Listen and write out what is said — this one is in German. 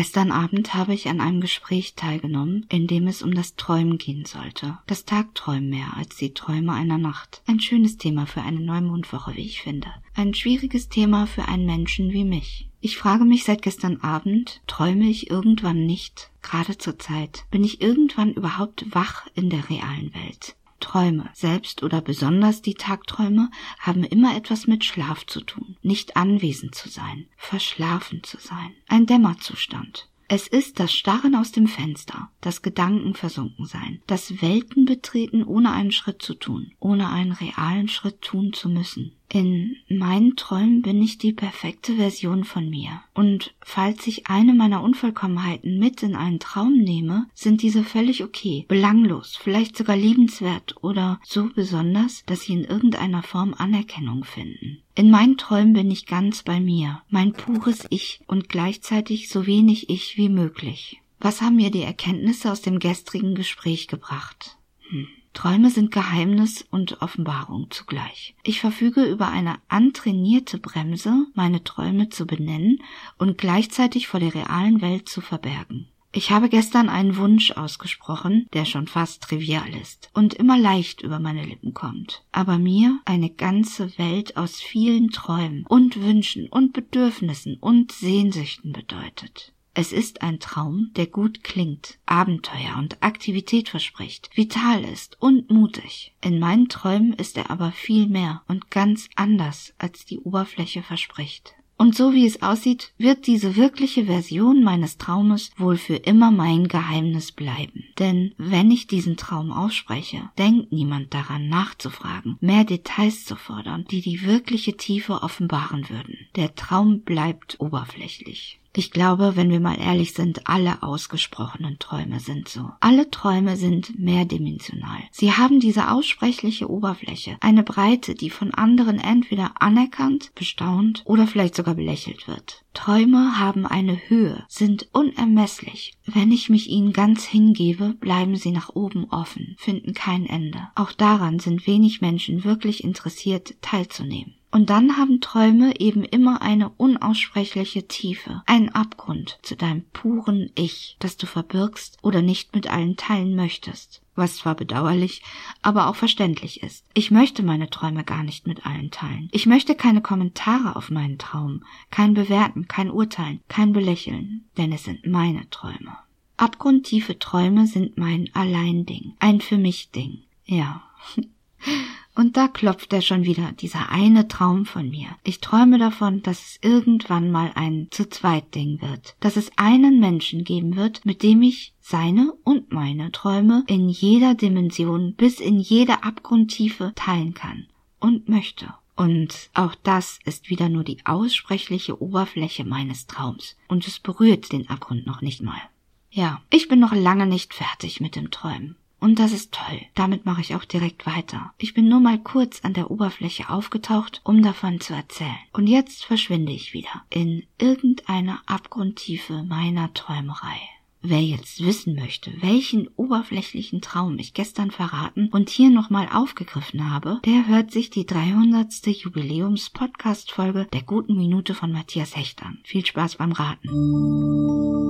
Gestern Abend habe ich an einem Gespräch teilgenommen, in dem es um das Träumen gehen sollte. Das Tagträumen mehr als die Träume einer Nacht. Ein schönes Thema für eine Neumondwoche, wie ich finde. Ein schwieriges Thema für einen Menschen wie mich. Ich frage mich seit gestern Abend, träume ich irgendwann nicht? Gerade zur Zeit. Bin ich irgendwann überhaupt wach in der realen Welt? Träume, selbst oder besonders die Tagträume, haben immer etwas mit Schlaf zu tun, nicht anwesend zu sein, verschlafen zu sein, ein Dämmerzustand. Es ist das Starren aus dem Fenster, das Gedanken versunken sein, das Welten betreten, ohne einen Schritt zu tun, ohne einen realen Schritt tun zu müssen. In meinen Träumen bin ich die perfekte Version von mir. Und falls ich eine meiner Unvollkommenheiten mit in einen Traum nehme, sind diese völlig okay, belanglos, vielleicht sogar liebenswert oder so besonders, dass sie in irgendeiner Form Anerkennung finden. In meinen Träumen bin ich ganz bei mir, mein pures Ich und gleichzeitig so wenig Ich wie möglich. Was haben mir die Erkenntnisse aus dem gestrigen Gespräch gebracht? Hm. Träume sind Geheimnis und Offenbarung zugleich. Ich verfüge über eine antrainierte Bremse, meine Träume zu benennen und gleichzeitig vor der realen Welt zu verbergen. Ich habe gestern einen Wunsch ausgesprochen, der schon fast trivial ist und immer leicht über meine Lippen kommt, aber mir eine ganze Welt aus vielen Träumen und Wünschen und Bedürfnissen und Sehnsüchten bedeutet. Es ist ein Traum, der gut klingt, Abenteuer und Aktivität verspricht, vital ist und mutig. In meinen Träumen ist er aber viel mehr und ganz anders, als die Oberfläche verspricht. Und so wie es aussieht, wird diese wirkliche Version meines Traumes wohl für immer mein Geheimnis bleiben. Denn wenn ich diesen Traum ausspreche, denkt niemand daran nachzufragen, mehr Details zu fordern, die die wirkliche Tiefe offenbaren würden. Der Traum bleibt oberflächlich. Ich glaube, wenn wir mal ehrlich sind, alle ausgesprochenen Träume sind so. Alle Träume sind mehrdimensional. Sie haben diese aussprechliche Oberfläche, eine Breite, die von anderen entweder anerkannt, bestaunt oder vielleicht sogar belächelt wird. Träume haben eine Höhe, sind unermesslich. Wenn ich mich ihnen ganz hingebe, bleiben sie nach oben offen, finden kein Ende. Auch daran sind wenig Menschen wirklich interessiert, teilzunehmen. Und dann haben Träume eben immer eine unaussprechliche Tiefe, einen Abgrund zu deinem puren Ich, das du verbirgst oder nicht mit allen teilen möchtest. Was zwar bedauerlich, aber auch verständlich ist. Ich möchte meine Träume gar nicht mit allen teilen. Ich möchte keine Kommentare auf meinen Traum, kein Bewerten, kein Urteilen, kein Belächeln, denn es sind meine Träume. Abgrundtiefe Träume sind mein Alleinding, ein für mich Ding. Ja. Und da klopft er schon wieder, dieser eine Traum von mir. Ich träume davon, dass es irgendwann mal ein zu zweit Ding wird, dass es einen Menschen geben wird, mit dem ich seine und meine Träume in jeder Dimension bis in jede Abgrundtiefe teilen kann und möchte. Und auch das ist wieder nur die aussprechliche Oberfläche meines Traums, und es berührt den Abgrund noch nicht mal. Ja, ich bin noch lange nicht fertig mit dem Träumen. Und das ist toll. Damit mache ich auch direkt weiter. Ich bin nur mal kurz an der Oberfläche aufgetaucht, um davon zu erzählen. Und jetzt verschwinde ich wieder in irgendeiner Abgrundtiefe meiner Träumerei. Wer jetzt wissen möchte, welchen oberflächlichen Traum ich gestern verraten und hier nochmal aufgegriffen habe, der hört sich die 300. Jubiläums-Podcast-Folge der guten Minute von Matthias Hecht an. Viel Spaß beim Raten.